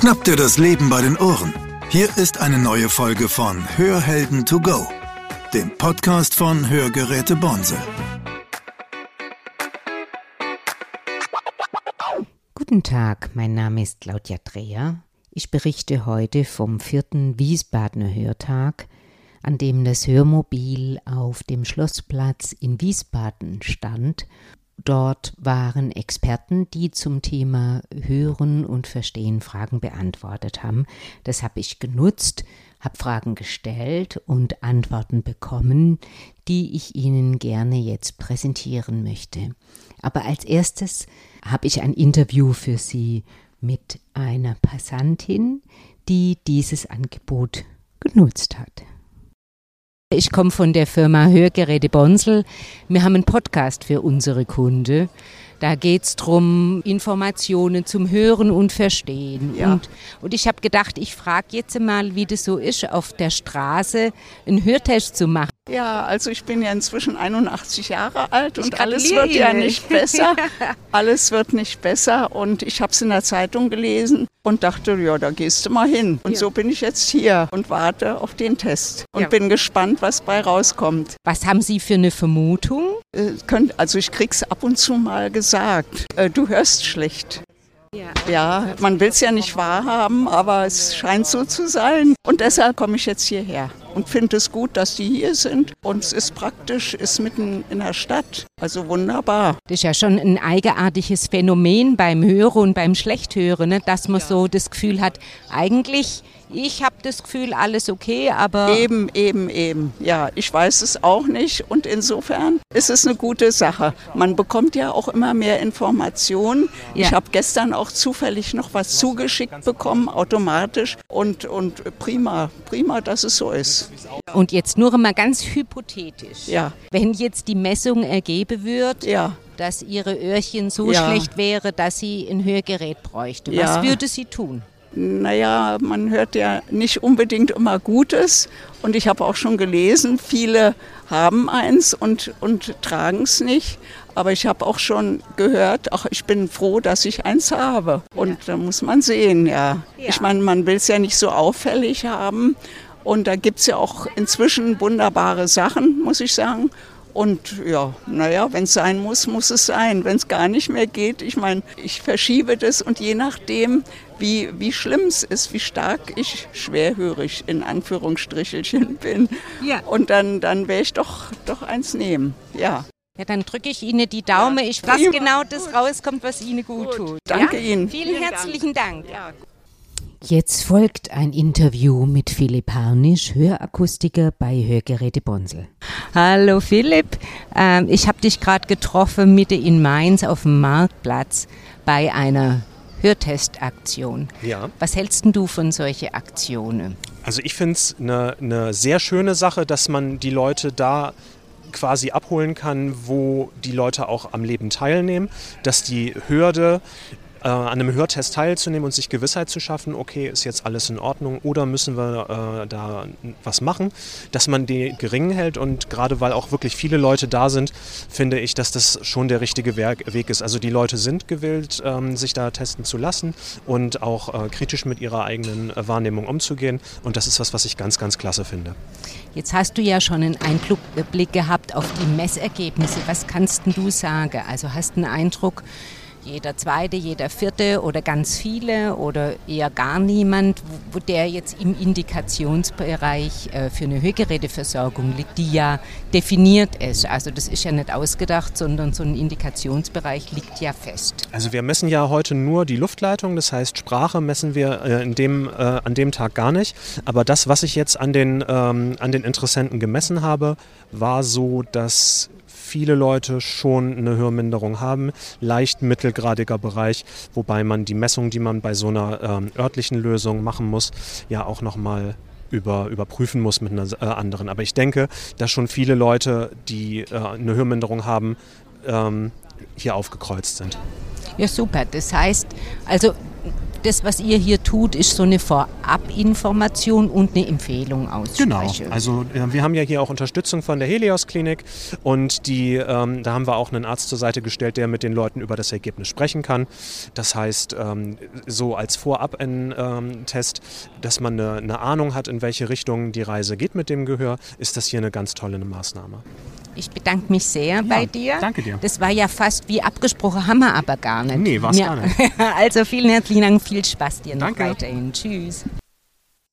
Schnapp dir das Leben bei den Ohren. Hier ist eine neue Folge von Hörhelden to go, dem Podcast von Hörgeräte Bonse. Guten Tag, mein Name ist Claudia Dreher. Ich berichte heute vom vierten Wiesbadener Hörtag, an dem das Hörmobil auf dem Schlossplatz in Wiesbaden stand Dort waren Experten, die zum Thema Hören und Verstehen Fragen beantwortet haben. Das habe ich genutzt, habe Fragen gestellt und Antworten bekommen, die ich Ihnen gerne jetzt präsentieren möchte. Aber als erstes habe ich ein Interview für Sie mit einer Passantin, die dieses Angebot genutzt hat. Ich komme von der Firma Hörgeräte Bonsel. Wir haben einen Podcast für unsere Kunden. Da geht es darum, Informationen zum Hören und Verstehen. Ja. Und, und ich habe gedacht, ich frage jetzt mal, wie das so ist, auf der Straße einen Hörtest zu machen. Ja, also ich bin ja inzwischen 81 Jahre alt und alles wird ja nicht besser. alles wird nicht besser und ich habe es in der Zeitung gelesen und dachte, ja, da gehst du mal hin. Und ja. so bin ich jetzt hier und warte auf den Test und ja. bin gespannt, was bei rauskommt. Was haben Sie für eine Vermutung? Äh, also ich krieg's ab und zu mal gesagt, äh, du hörst schlecht. Ja. ja, man will es ja nicht wahrhaben, aber es scheint so zu sein. Und deshalb komme ich jetzt hierher und finde es gut, dass die hier sind. Und es ist praktisch, ist mitten in der Stadt. Also wunderbar. Das ist ja schon ein eigenartiges Phänomen beim Hören und beim Schlechthören, ne? dass man ja. so das Gefühl hat, eigentlich ich habe das Gefühl, alles okay, aber. Eben, eben, eben. Ja, ich weiß es auch nicht. Und insofern ist es eine gute Sache. Man bekommt ja auch immer mehr Informationen. Ja. Ich habe gestern auch zufällig noch was zugeschickt bekommen, automatisch. Und, und prima, prima, dass es so ist. Und jetzt nur mal ganz hypothetisch. Ja. Wenn jetzt die Messung ergeben wird, ja dass ihre Öhrchen so ja. schlecht wäre, dass sie ein Hörgerät bräuchte. Ja. Was würde sie tun? Naja, man hört ja nicht unbedingt immer Gutes. Und ich habe auch schon gelesen, viele haben eins und, und tragen es nicht. Aber ich habe auch schon gehört, ach, ich bin froh, dass ich eins habe. Und da muss man sehen, ja. ja. Ich meine, man will es ja nicht so auffällig haben. Und da gibt es ja auch inzwischen wunderbare Sachen, muss ich sagen. Und ja, naja, wenn es sein muss, muss es sein. Wenn es gar nicht mehr geht, ich meine, ich verschiebe das und je nachdem, wie, wie schlimm es ist, wie stark ich schwerhörig in Anführungsstrichelchen bin. Ja. Und dann, dann werde ich doch, doch eins nehmen, ja. Ja, dann drücke ich Ihnen die Daumen. Ich weiß genau das rauskommt, was Ihnen gut, gut. tut. Danke ja? Ihnen. Vielen, Vielen herzlichen Dank. Dank. Ja. Jetzt folgt ein Interview mit Philipp Harnisch, Hörakustiker bei Hörgeräte Bonsel. Hallo Philipp, ähm, ich habe dich gerade getroffen Mitte in Mainz auf dem Marktplatz bei einer Hörtestaktion. Ja. Was hältst du von solchen Aktionen? Also ich finde es eine ne sehr schöne Sache, dass man die Leute da quasi abholen kann, wo die Leute auch am Leben teilnehmen, dass die Hürde äh, an einem Hörtest teilzunehmen und sich Gewissheit zu schaffen, okay, ist jetzt alles in Ordnung oder müssen wir äh, da was machen, dass man die gering hält und gerade weil auch wirklich viele Leute da sind, finde ich, dass das schon der richtige Weg ist. Also die Leute sind gewillt, ähm, sich da testen zu lassen und auch äh, kritisch mit ihrer eigenen äh, Wahrnehmung umzugehen und das ist was, was ich ganz, ganz klasse finde. Jetzt hast du ja schon einen Einblick gehabt auf die Messergebnisse. Was kannst du sagen? Also hast einen Eindruck, jeder zweite, jeder vierte oder ganz viele oder eher gar niemand, wo der jetzt im Indikationsbereich äh, für eine Hörgeräteversorgung liegt, die ja definiert ist. Also das ist ja nicht ausgedacht, sondern so ein Indikationsbereich liegt ja fest. Also wir messen ja heute nur die Luftleitung, das heißt Sprache messen wir äh, in dem, äh, an dem Tag gar nicht. Aber das, was ich jetzt an den, ähm, an den Interessenten gemessen habe, war so, dass viele Leute schon eine Hörminderung haben, leicht mittelgradiger Bereich, wobei man die Messung, die man bei so einer ähm, örtlichen Lösung machen muss, ja auch nochmal über, überprüfen muss mit einer äh, anderen. Aber ich denke, dass schon viele Leute, die äh, eine Hörminderung haben, ähm, hier aufgekreuzt sind. Ja, super. Das heißt, also das, was ihr hier tut, ist so eine Vorabinformation und eine Empfehlung aussprechen. Genau, also äh, wir haben ja hier auch Unterstützung von der Helios Klinik und die, ähm, da haben wir auch einen Arzt zur Seite gestellt, der mit den Leuten über das Ergebnis sprechen kann. Das heißt, ähm, so als Vorab-Test, dass man eine, eine Ahnung hat, in welche Richtung die Reise geht mit dem Gehör, ist das hier eine ganz tolle Maßnahme. Ich bedanke mich sehr Ja, bei dir. danke dir. Das war ja fast wie abgesprochen, haben wir aber gar nicht. Nee, war's gar nicht. Also vielen herzlichen Dank, viel Spaß dir noch Danke. weiterhin. Tschüss.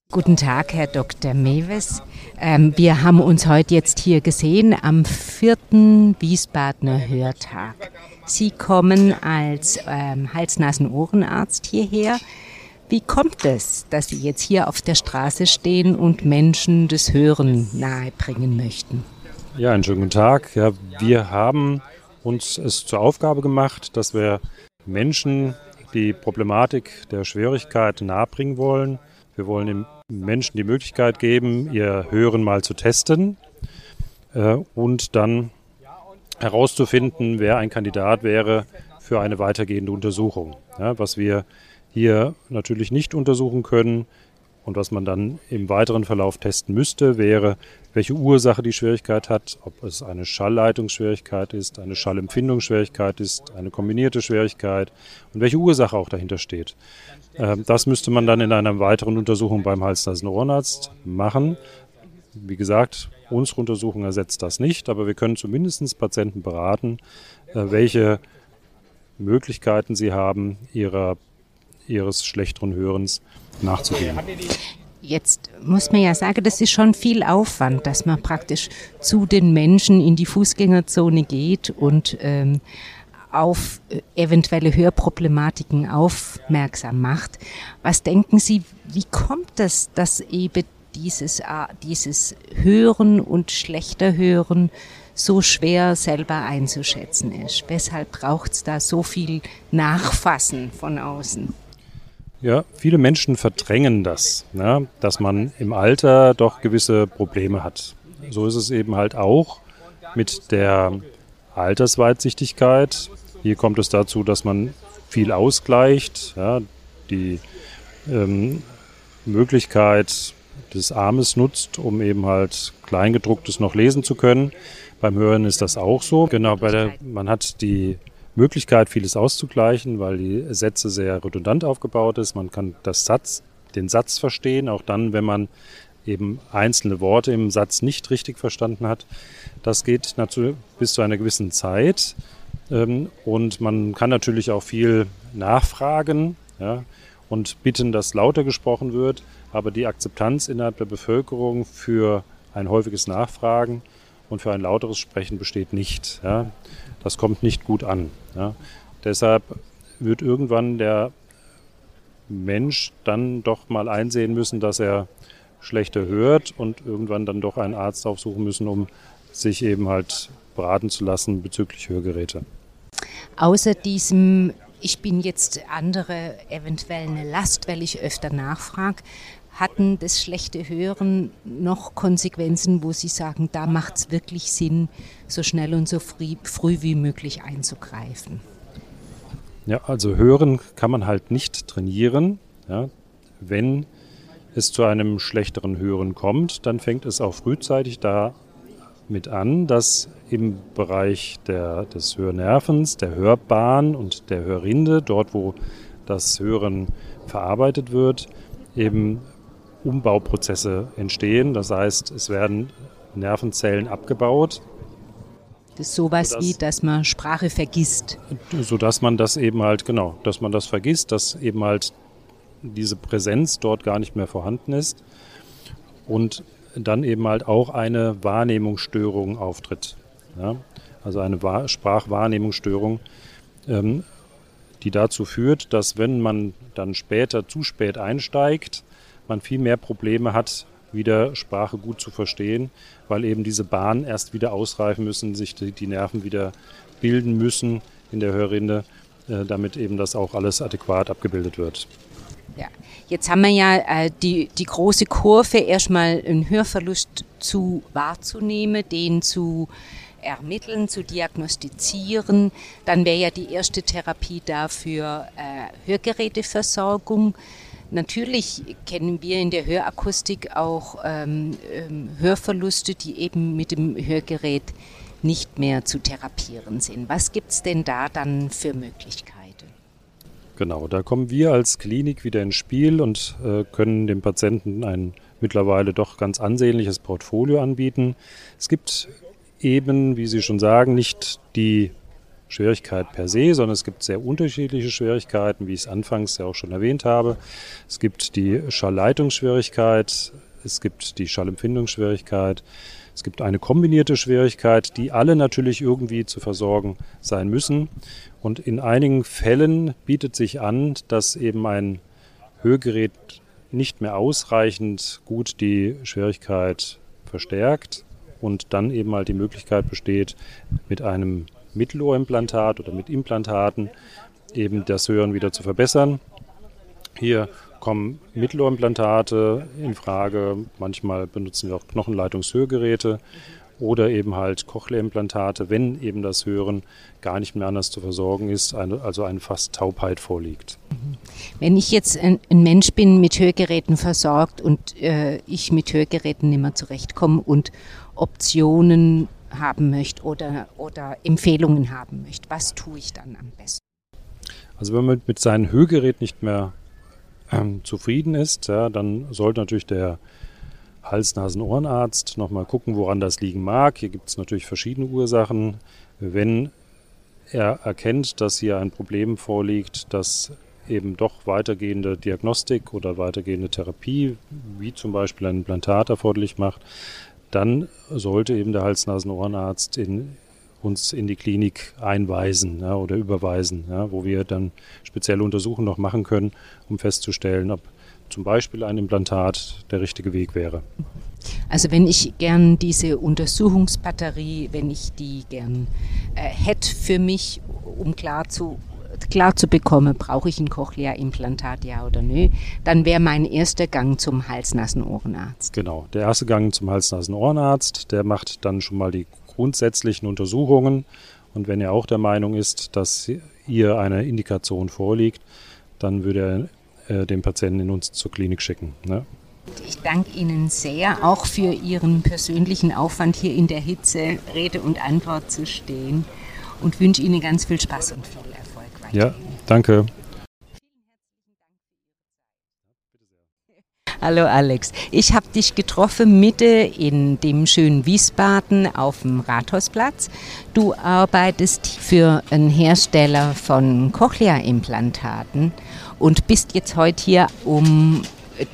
Guten Tag, Herr Dr. Mewes. Ähm, wir haben uns heute jetzt hier gesehen am vierten Wiesbadener Hörtag. Sie kommen als ähm, Hals-Nasen-Ohrenarzt hierher. Wie kommt es, dass Sie jetzt hier auf der Straße stehen und Menschen das Hören nahebringen möchten? Ja, einen schönen guten Tag. Ja, wir haben uns es zur Aufgabe gemacht, dass wir Menschen die Problematik der Schwierigkeit nahebringen wollen. Wir wollen den Menschen die Möglichkeit geben, ihr Hören mal zu testen äh, und dann herauszufinden, wer ein Kandidat wäre für eine weitergehende Untersuchung. Ja, was wir hier natürlich nicht untersuchen können und was man dann im weiteren Verlauf testen müsste, wäre, welche Ursache die Schwierigkeit hat, ob es eine Schallleitungsschwierigkeit ist, eine Schallempfindungsschwierigkeit ist, eine kombinierte Schwierigkeit und welche Ursache auch dahinter steht. Ähm, Das müsste man dann in einer weiteren Untersuchung beim Hals-Nasen-Ohrenarzt machen. Wie gesagt, unsere Untersuchung ersetzt das nicht, aber wir können zumindest Patienten beraten, äh, welche Möglichkeiten sie haben, ihrer, ihres schlechteren Hörens nachzugehen. Jetzt muss man ja sagen, das ist schon viel Aufwand, dass man praktisch zu den Menschen in die Fußgängerzone geht und ähm, auf äh, eventuelle Hörproblematiken aufmerksam macht. Was denken Sie, wie kommt es, dass eben dieses, äh, dieses Hören und schlechter Hören so schwer selber einzuschätzen ist? Weshalb braucht es da so viel Nachfassen von außen? Ja, viele Menschen verdrängen das, ja, dass man im Alter doch gewisse Probleme hat. So ist es eben halt auch mit der Altersweitsichtigkeit. Hier kommt es dazu, dass man viel ausgleicht. Ja, die ähm, Möglichkeit des Armes nutzt, um eben halt Kleingedrucktes noch lesen zu können. Beim Hören ist das auch so. Genau, der, man hat die Möglichkeit, vieles auszugleichen, weil die Sätze sehr redundant aufgebaut ist. Man kann das Satz, den Satz verstehen, auch dann, wenn man eben einzelne Worte im Satz nicht richtig verstanden hat. Das geht natürlich bis zu einer gewissen Zeit. Ähm, Und man kann natürlich auch viel nachfragen ja, und bitten, dass lauter gesprochen wird. Aber die Akzeptanz innerhalb der Bevölkerung für ein häufiges Nachfragen und für ein lauteres Sprechen besteht nicht. Ja. Das kommt nicht gut an. Ja. Deshalb wird irgendwann der Mensch dann doch mal einsehen müssen, dass er schlechter hört und irgendwann dann doch einen Arzt aufsuchen müssen, um sich eben halt beraten zu lassen bezüglich Hörgeräte. Außer diesem, ich bin jetzt andere eventuell eine Last, weil ich öfter nachfrage, hatten das schlechte Hören noch Konsequenzen, wo Sie sagen, da macht es wirklich Sinn, so schnell und so früh, früh wie möglich einzugreifen? Ja, also hören kann man halt nicht trainieren. Ja. Wenn es zu einem schlechteren Hören kommt, dann fängt es auch frühzeitig damit an, dass im Bereich der, des Hörnervens, der Hörbahn und der Hörrinde, dort wo das Hören verarbeitet wird, eben Umbauprozesse entstehen. Das heißt, es werden Nervenzellen abgebaut, Das ist sowas Sodass- wie, dass man Sprache vergisst. sodass man das eben halt, genau, dass man das vergisst, dass eben halt diese Präsenz dort gar nicht mehr vorhanden ist und dann eben halt auch eine Wahrnehmungsstörung auftritt. Ja? Also eine Wahr Sprachwahrnehmungsstörung, ähm, die dazu führt, dass wenn man dann später zu spät einsteigt, man viel mehr Probleme hat, wieder Sprache gut zu verstehen, weil eben diese Bahnen erst wieder ausreifen müssen, sich die, die Nerven wieder bilden müssen in der Hörrinde, äh, damit eben das auch alles adäquat abgebildet wird. Ja. Jetzt haben wir ja äh, die, die große Kurve, erstmal einen Hörverlust zu wahrzunehmen, den zu ermitteln, zu diagnostizieren. Dann wäre ja die erste Therapie dafür äh, Hörgeräteversorgung. Natürlich kennen wir in der Hörakustik auch ähm, ähm, Hörverluste, die eben mit dem Hörgerät nicht mehr zu therapieren sind. Was gibt es denn da dann für Möglichkeiten? Genau, da kommen wir als Klinik wieder ins Spiel und äh, können dem Patienten ein mittlerweile doch ganz ansehnliches Portfolio anbieten. Es gibt eben, wie Sie schon sagen, nicht die Schwierigkeit per se, sondern es gibt sehr unterschiedliche Schwierigkeiten, wie ich es anfangs ja auch schon erwähnt habe. Es gibt die Schallleitungsschwierigkeit, es gibt die Schallempfindungsschwierigkeit, es gibt eine kombinierte Schwierigkeit, die alle natürlich irgendwie zu versorgen sein müssen. Und in einigen Fällen bietet sich an, dass eben ein Hörgerät nicht mehr ausreichend gut die Schwierigkeit verstärkt und dann eben halt die Möglichkeit besteht, mit einem Mittelohrimplantat oder mit Implantaten eben das Hören wieder zu verbessern. Hier kommen Mittelohrimplantate in Frage. Manchmal benutzen wir auch Knochenleitungshörgeräte oder eben halt Cochlea-Implantate, wenn eben das Hören gar nicht mehr anders zu versorgen ist, also eine fast Taubheit vorliegt. Wenn ich jetzt ein, ein Mensch bin mit Hörgeräten versorgt und äh, ich mit Hörgeräten nicht mehr zurechtkomme und Optionen haben möchte oder, oder Empfehlungen haben möchte, was tue ich dann am besten? Also wenn man mit seinem Hörgerät nicht mehr ähm, zufrieden ist, ja, dann sollte natürlich der Hals-Nasen-Ohrenarzt nochmal gucken, woran das liegen mag. Hier gibt es natürlich verschiedene Ursachen. Wenn er erkennt, dass hier ein Problem vorliegt, das eben doch weitergehende Diagnostik oder weitergehende Therapie, wie zum Beispiel ein Implantat erforderlich macht, dann sollte eben der Hals-Nasen-Ohrenarzt in, uns in die Klinik einweisen ja, oder überweisen, ja, wo wir dann spezielle Untersuchungen noch machen können, um festzustellen, ob zum Beispiel ein Implantat der richtige Weg wäre. Also wenn ich gern diese Untersuchungsbatterie, wenn ich die gern äh, hätte für mich, um klar zu klar zu bekommen, brauche ich ein Cochlea-Implantat, ja oder nö, dann wäre mein erster Gang zum Hals-Nasen-Ohrenarzt. Genau, der erste Gang zum Hals-Nasen-Ohrenarzt, der macht dann schon mal die grundsätzlichen Untersuchungen. Und wenn er auch der Meinung ist, dass hier eine Indikation vorliegt, dann würde er äh, den Patienten in uns zur Klinik schicken. Ne? Ich danke Ihnen sehr, auch für Ihren persönlichen Aufwand, hier in der Hitze Rede und Antwort zu stehen und wünsche Ihnen ganz viel Spaß und viel Erfolg. Ja, danke. Hallo Alex, ich habe dich getroffen Mitte in dem schönen Wiesbaden auf dem Rathausplatz. Du arbeitest für einen Hersteller von Cochlea-Implantaten und bist jetzt heute hier, um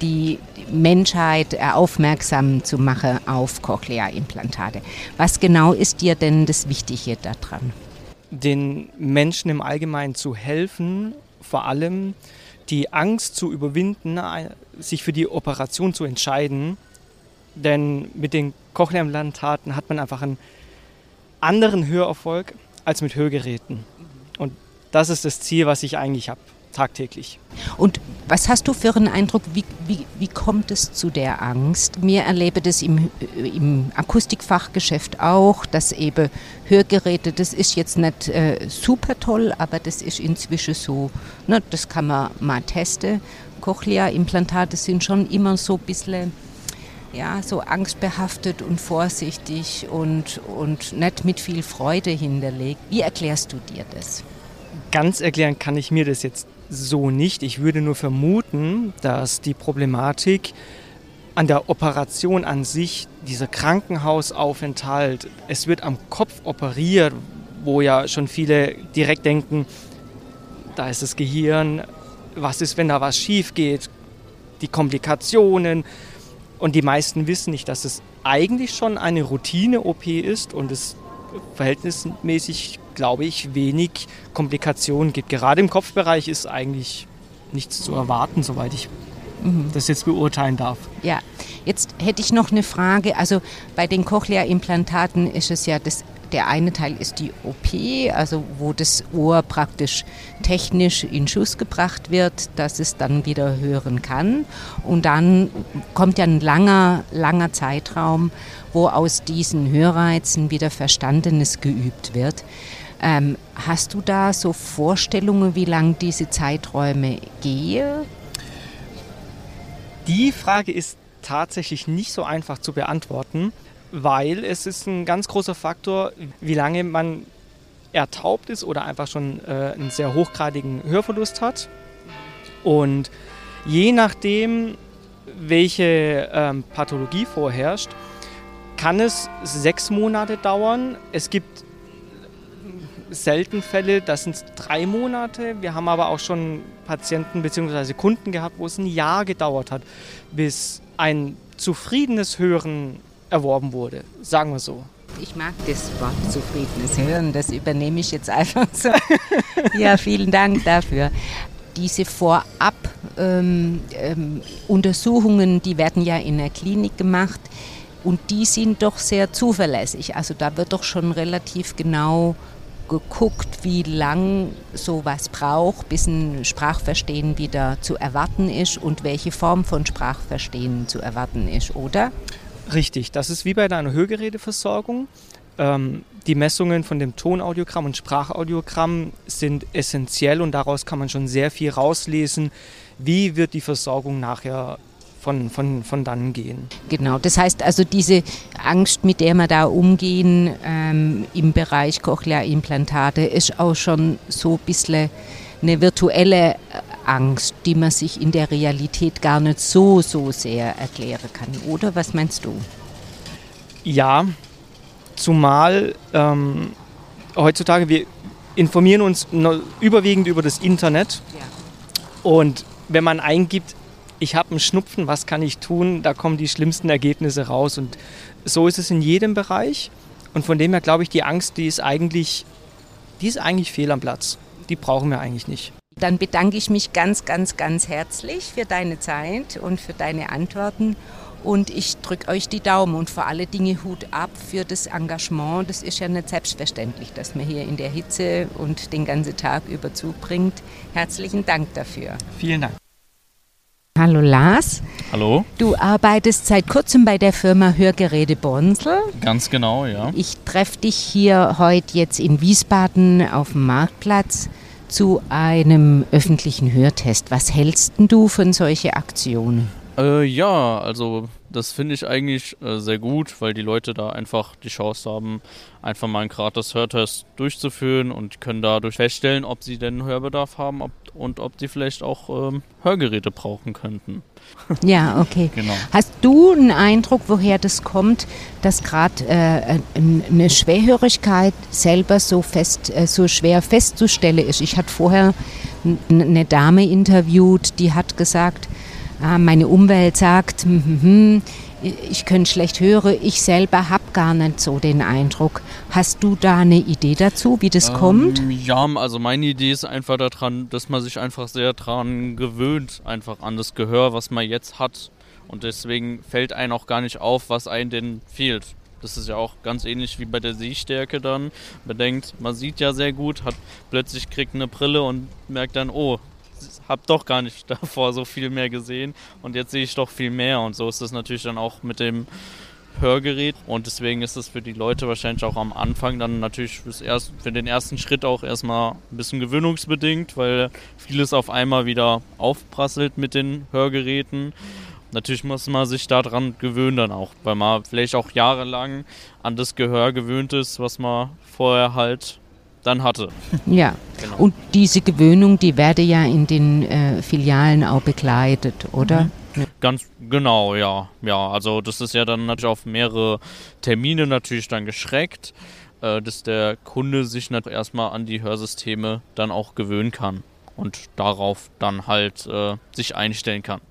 die Menschheit aufmerksam zu machen auf Cochlea-Implantate. Was genau ist dir denn das Wichtige daran? Den Menschen im Allgemeinen zu helfen, vor allem die Angst zu überwinden, sich für die Operation zu entscheiden. Denn mit den Cochlea-Implantaten hat man einfach einen anderen Hörerfolg als mit Hörgeräten. Und das ist das Ziel, was ich eigentlich habe tagtäglich. Und was hast du für einen Eindruck, wie, wie, wie kommt es zu der Angst? Mir erlebe das im, im Akustikfachgeschäft auch, dass eben Hörgeräte, das ist jetzt nicht äh, super toll, aber das ist inzwischen so, ne, das kann man mal testen. Cochlea-Implantate sind schon immer so ein bisschen ja, so angstbehaftet und vorsichtig und, und nicht mit viel Freude hinterlegt. Wie erklärst du dir das? Ganz erklären kann ich mir das jetzt so nicht. Ich würde nur vermuten, dass die Problematik an der Operation an sich, dieser Krankenhausaufenthalt, es wird am Kopf operiert, wo ja schon viele direkt denken, da ist das Gehirn, was ist, wenn da was schief geht, die Komplikationen. Und die meisten wissen nicht, dass es eigentlich schon eine Routine-OP ist und es verhältnismäßig glaube ich, wenig Komplikationen gibt. Gerade im Kopfbereich ist eigentlich nichts zu erwarten, soweit ich mhm. das jetzt beurteilen darf. Ja, jetzt hätte ich noch eine Frage. Also bei den Cochlea-Implantaten ist es ja das der eine Teil ist die OP, also wo das Ohr praktisch technisch in Schuss gebracht wird, dass es dann wieder hören kann. Und dann kommt ja ein langer, langer Zeitraum, wo aus diesen Hörreizen wieder Verstandenes geübt wird. Ähm, hast du da so Vorstellungen, wie lang diese Zeiträume gehen? Die Frage ist tatsächlich nicht so einfach zu beantworten, weil es ist ein ganz großer Faktor, wie lange man ertaubt ist oder einfach schon äh, einen sehr hochgradigen Hörverlust hat. Und je nachdem, welche ähm, Pathologie vorherrscht, kann es sechs Monate dauern. Es gibt selten Fälle, das sind drei Monate. Wir haben aber auch schon Patienten bzw. Kunden gehabt, wo es ein Jahr gedauert hat, bis ein zufriedenes Hören erworben wurde, sagen wir so. Ich mag das Wort zufriedenes Hören, das übernehme ich jetzt einfach so. ja, vielen Dank dafür. Diese Vorab ähm, ähm, die werden ja in der Klinik gemacht und die sind doch sehr zuverlässig. Also da wird doch schon relativ genau geguckt, wie lang sowas braucht, bis ein Sprachverstehen wieder zu erwarten ist und welche Form von Sprachverstehen zu erwarten ist, oder? Richtig, das ist wie bei deiner Hörgeräteversorgung. Ähm, die Messungen von dem Tonaudiogramm und Sprachaudiogramm sind essentiell und daraus kann man schon sehr viel rauslesen, wie wird die Versorgung nachher von, von, von dann gehen. Genau, das heißt also diese Angst, mit der wir da umgehen ähm, im Bereich Cochlea-Implantate, ist auch schon so ein bisschen eine virtuelle Angst, die man sich in der Realität gar nicht so, so sehr erklären kann, oder? Was meinst du? Ja, zumal ähm, heutzutage wir informieren uns überwiegend über das Internet ja. und wenn man eingibt, ich habe einen Schnupfen, was kann ich tun, da kommen die schlimmsten Ergebnisse raus. Und so ist es in jedem Bereich. Und von dem her glaube ich, die Angst, die ist eigentlich, die ist eigentlich fehl am Platz. Die brauchen wir eigentlich nicht. Dann bedanke ich mich ganz, ganz, ganz herzlich für deine Zeit und für deine Antworten. Und ich drücke euch die Daumen und vor alle Dinge Hut ab für das Engagement. Das ist ja nicht selbstverständlich, dass man hier in der Hitze und den ganzen Tag über zubringt. Herzlichen Dank dafür. Vielen Dank. Hallo Lars. Hallo. Du arbeitest seit kurzem bei der Firma Hörgeräte Bonsel. Ganz genau, ja. Ich treffe dich hier heute jetzt in Wiesbaden auf dem Marktplatz zu einem öffentlichen Hörtest. Was hältst du von solchen Aktionen? Äh, ja, also das finde ich eigentlich äh, sehr gut, weil die Leute da einfach die Chance haben, einfach mal einen gratis Hörtest durchzuführen und können dadurch feststellen, ob sie denn Hörbedarf haben ob, und ob sie vielleicht auch ähm, Hörgeräte brauchen könnten. Ja, okay. genau. Hast du einen Eindruck, woher das kommt, dass gerade äh, eine Schwerhörigkeit selber so fest, äh, so schwer festzustellen ist? Ich hatte vorher eine Dame interviewt, die hat gesagt, ah, meine Umwelt sagt, hm, hm, hm, ich könnte schlecht hören, ich selber habe gar nicht so den Eindruck. Hast du da eine Idee dazu, wie das ähm, kommt? Ja, also meine Idee ist einfach daran, dass man sich einfach sehr daran gewöhnt, einfach an das Gehör, was man jetzt hat. Und deswegen fällt einem auch gar nicht auf, was einem denn fehlt. Das ist ja auch ganz ähnlich wie bei der Sehstärke dann. Man denkt, man sieht ja sehr gut, hat plötzlich kriegt eine Brille und merkt dann, oh, habe doch gar nicht davor so viel mehr gesehen. Und jetzt sehe ich doch viel mehr. Und so ist das natürlich dann auch mit dem Hörgerät. Und deswegen ist es für die Leute wahrscheinlich auch am Anfang dann natürlich erst, für den ersten Schritt auch erstmal ein bisschen gewöhnungsbedingt, weil vieles auf einmal wieder aufprasselt mit den Hörgeräten. Natürlich muss man sich daran gewöhnen dann auch, weil man vielleicht auch jahrelang an das Gehör gewöhnt ist, was man vorher halt dann hatte. Ja, genau. und diese Gewöhnung, die werde ja in den äh, Filialen auch begleitet, oder? Mhm. Ganz genau, ja. Ja, also das ist ja dann natürlich auf mehrere Termine natürlich dann geschreckt, äh, dass der Kunde sich natürlich erstmal an die Hörsysteme dann auch gewöhnen kann und darauf dann halt äh, sich einstellen kann.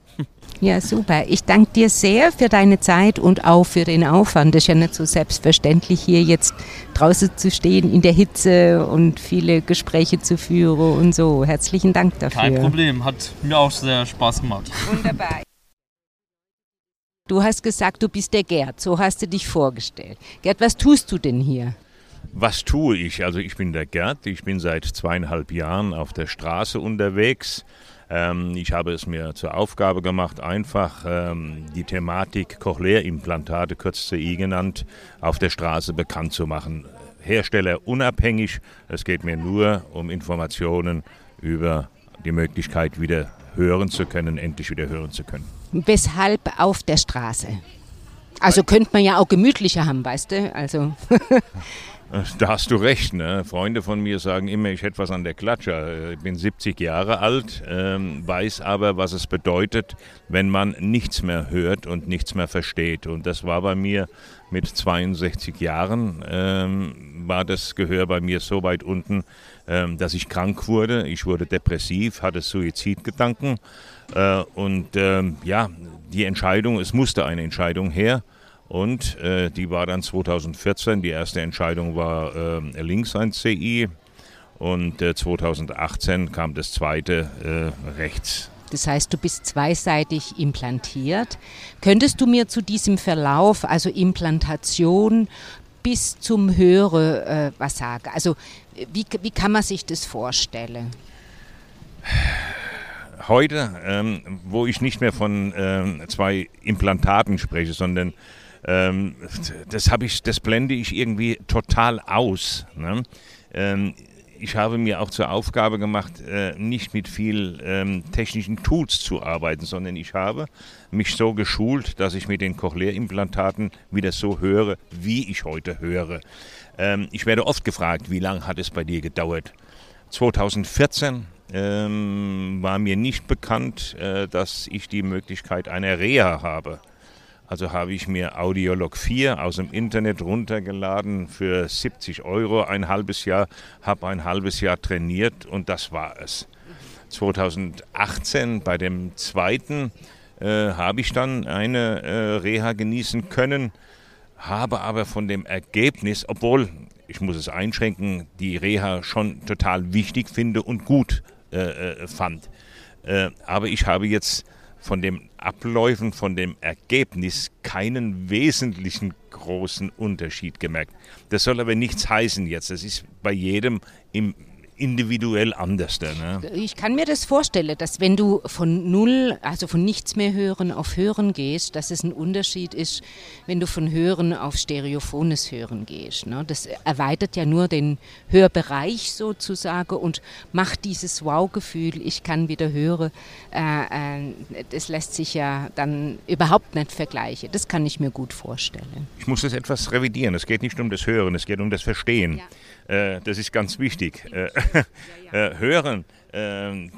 Ja, super. Ich danke dir sehr für deine Zeit und auch für den Aufwand. Es ist ja nicht so selbstverständlich, hier jetzt draußen zu stehen in der Hitze und viele Gespräche zu führen und so. Herzlichen Dank dafür. Kein Problem, hat mir auch sehr Spaß gemacht. Wunderbar. Du hast gesagt, du bist der Gerd, so hast du dich vorgestellt. Gerd, was tust du denn hier? Was tue ich? Also ich bin der Gerd, ich bin seit zweieinhalb Jahren auf der Straße unterwegs ähm, ich habe es mir zur Aufgabe gemacht, einfach ähm, die Thematik Cochlea-Implantate, kurz CI genannt, auf der Straße bekannt zu machen. Hersteller unabhängig, es geht mir nur um Informationen über die Möglichkeit, wieder hören zu können, endlich wieder hören zu können. Weshalb auf der Straße? Also könnte man ja auch gemütlicher haben, weißt du? Also. Da hast du recht. Ne? Freunde von mir sagen immer, ich hätte was an der Klatsche. Ich bin 70 Jahre alt, ähm, weiß aber, was es bedeutet, wenn man nichts mehr hört und nichts mehr versteht. Und das war bei mir mit 62 Jahren, ähm, war das Gehör bei mir so weit unten, ähm, dass ich krank wurde. Ich wurde depressiv, hatte Suizidgedanken. Äh, und ähm, ja, die Entscheidung, es musste eine Entscheidung her. Und äh, die war dann 2014. Die erste Entscheidung war äh, links ein CI. Und äh, 2018 kam das zweite äh, rechts. Das heißt, du bist zweiseitig implantiert. Könntest du mir zu diesem Verlauf, also Implantation bis zum Höre, äh, was sagen? Also wie, wie kann man sich das vorstellen? Heute, ähm, wo ich nicht mehr von ähm, zwei Implantaten spreche, sondern ähm, das habe ich, das blende ich irgendwie total aus. Ne? Ähm, ich habe mir auch zur Aufgabe gemacht, äh, nicht mit viel ähm, technischen Tools zu arbeiten, sondern ich habe mich so geschult, dass ich mit den Cochlea-Implantaten wieder so höre, wie ich heute höre. Ähm, ich werde oft gefragt, wie lange hat es bei dir gedauert? 2014 ähm, war mir nicht bekannt, äh, dass ich die Möglichkeit einer Reha habe. Also habe ich mir Audiolog 4 aus dem Internet runtergeladen für 70 Euro ein halbes Jahr, habe ein halbes Jahr trainiert und das war es. 2018 bei dem zweiten äh, habe ich dann eine äh, Reha genießen können, habe aber von dem Ergebnis, obwohl ich muss es einschränken, die Reha schon total wichtig finde und gut äh, äh fand. Äh, aber ich habe jetzt von den Abläufen, von dem Ergebnis keinen wesentlichen großen Unterschied gemerkt. Das soll aber nichts heißen jetzt. Das ist bei jedem im individuell anders. Ne? Ich kann mir das vorstellen, dass wenn du von null, also von nichts mehr hören auf hören gehst, dass es ein Unterschied ist, wenn du von hören auf stereophones Hören gehst. Ne? Das erweitert ja nur den Hörbereich sozusagen und macht dieses Wow-Gefühl, ich kann wieder hören, äh, äh, das lässt sich ja dann überhaupt nicht vergleichen. Das kann ich mir gut vorstellen. Ich muss das etwas revidieren. Es geht nicht um das Hören, es geht um das Verstehen. Ja. Äh, das ist ganz wichtig. Äh, hören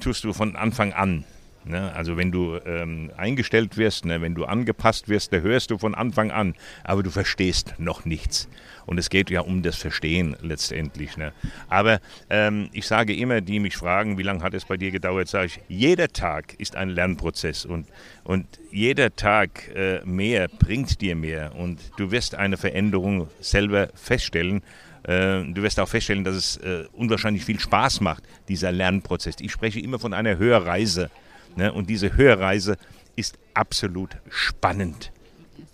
tust du von Anfang an. Ne? Also wenn du ähm, eingestellt wirst, ne? wenn du angepasst wirst, da hörst du von Anfang an, aber du verstehst noch nichts. Und es geht ja um das Verstehen letztendlich. Ne? Aber ähm, ich sage immer, die mich fragen, wie lange hat es bei dir gedauert, sage ich, jeder Tag ist ein Lernprozess und, und jeder Tag äh, mehr bringt dir mehr und du wirst eine Veränderung selber feststellen du wirst auch feststellen, dass es äh, unwahrscheinlich viel Spaß macht, dieser Lernprozess. Ich spreche immer von einer Hörreise. Ne? Und diese Hörreise ist absolut spannend.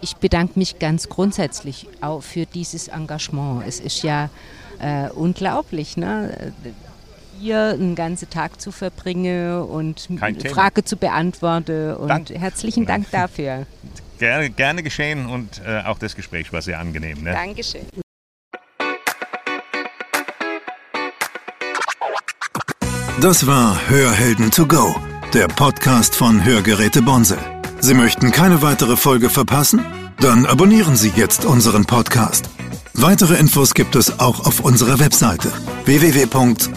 Ich bedanke mich ganz grundsätzlich auch für dieses Engagement. Es ist ja äh, unglaublich, ne? hier einen ganzen Tag zu verbringen und eine Frage zu beantworten. Und Dank. herzlichen Dank dafür. Gerne, gerne geschehen und äh, auch das Gespräch war sehr angenehm. Ne? Dankeschön. Das war Hörhelden to go, der Podcast von Hörgeräte Bonsel. Sie möchten keine weitere Folge verpassen? Dann abonnieren Sie jetzt unseren Podcast. Weitere Infos gibt es auch auf unserer Webseite www.bonsel.de.